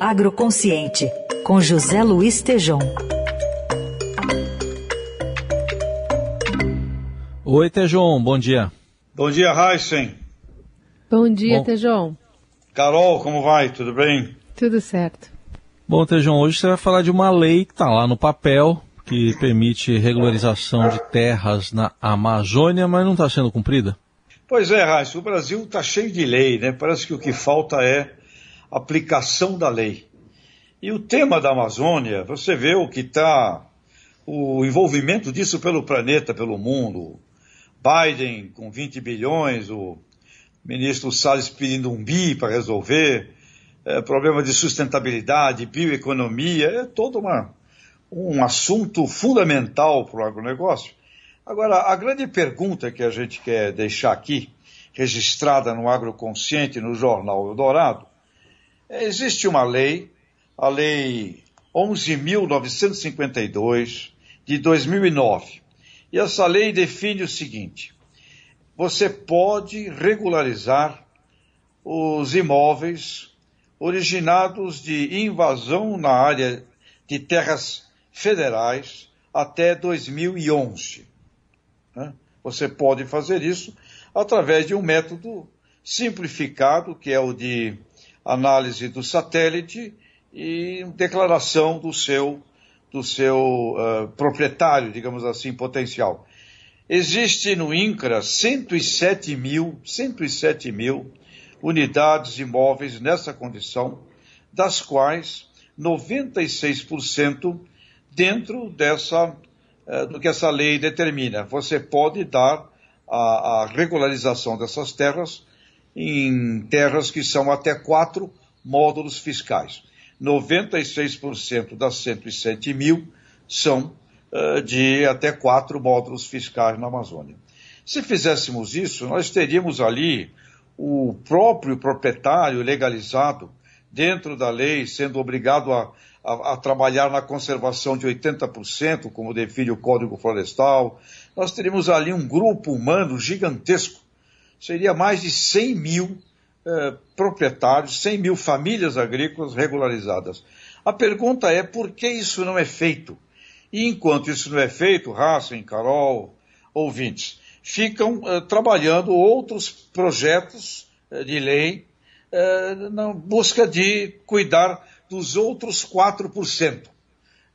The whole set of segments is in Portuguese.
Agroconsciente, com José Luiz Tejom. Oi, Tejom, bom dia. Bom dia, Heisen. Bom dia, bom... Tejom. Carol, como vai? Tudo bem? Tudo certo. Bom, Tejom, hoje você vai falar de uma lei que está lá no papel, que permite regularização de terras na Amazônia, mas não está sendo cumprida? Pois é, Raíssa, o Brasil está cheio de lei, né? Parece que o que falta é aplicação da lei. E o tema da Amazônia, você vê o que está, o envolvimento disso pelo planeta, pelo mundo. Biden com 20 bilhões, o ministro Salles pedindo um bi para resolver, é, problema de sustentabilidade, bioeconomia, é todo uma, um assunto fundamental para o agronegócio. Agora, a grande pergunta que a gente quer deixar aqui, registrada no Agroconsciente, no Jornal Eldorado, existe uma lei, a Lei 11.952, de 2009. E essa lei define o seguinte: você pode regularizar os imóveis originados de invasão na área de terras federais até 2011. Né? Você pode fazer isso através de um método simplificado, que é o de análise do satélite e declaração do seu, do seu uh, proprietário, digamos assim, potencial. Existe no INCRA 107 mil, 107 mil unidades imóveis nessa condição, das quais 96% dentro dessa eh, do que essa lei determina. Você pode dar a, a regularização dessas terras em terras que são até quatro módulos fiscais. 96% das 107 mil são uh, de até quatro módulos fiscais na Amazônia. Se fizéssemos isso, nós teríamos ali o próprio proprietário legalizado dentro da lei, sendo obrigado a, a, a trabalhar na conservação de 80%, como define o Código Florestal. Nós teríamos ali um grupo humano gigantesco. Seria mais de 100 mil eh, proprietários, 100 mil famílias agrícolas regularizadas. A pergunta é por que isso não é feito? E enquanto isso não é feito, Rassen, Carol, ouvintes, ficam uh, trabalhando outros projetos uh, de lei uh, na busca de cuidar dos outros 4%.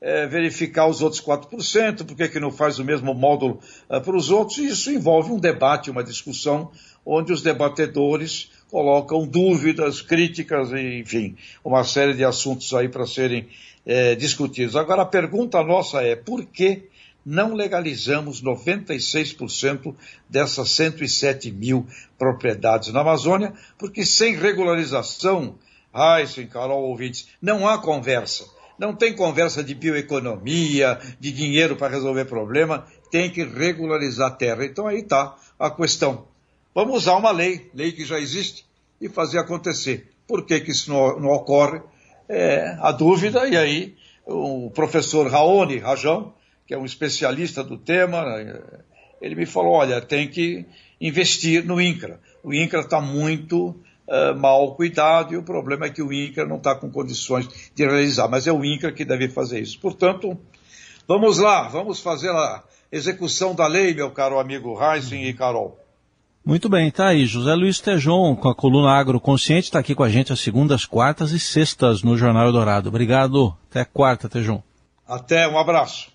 É, verificar os outros 4%, por que, que não faz o mesmo módulo para os outros, e isso envolve um debate, uma discussão, onde os debatedores colocam dúvidas, críticas, enfim, uma série de assuntos aí para serem é, discutidos. Agora, a pergunta nossa é, por que não legalizamos 96% dessas 107 mil propriedades na Amazônia, porque sem regularização, Heisen, Carol, ouvintes, não há conversa. Não tem conversa de bioeconomia, de dinheiro para resolver problema, tem que regularizar a terra. Então aí está a questão. Vamos usar uma lei, lei que já existe, e fazer acontecer. Por que, que isso não, não ocorre? É, a dúvida, e aí o professor Raoni Rajão, que é um especialista do tema, ele me falou, olha, tem que investir no INCRA. O INCRA está muito uh, mal cuidado e o problema é que o INCRA não está com condições de realizar, mas é o INCRA que deve fazer isso. Portanto, vamos lá, vamos fazer a execução da lei, meu caro amigo Heisen e Carol. Muito bem, tá aí. José Luiz Tejon, com a coluna Agroconsciente, está aqui com a gente às segundas, quartas e sextas no Jornal Dourado. Obrigado. Até quarta, Tejon. Até, um abraço.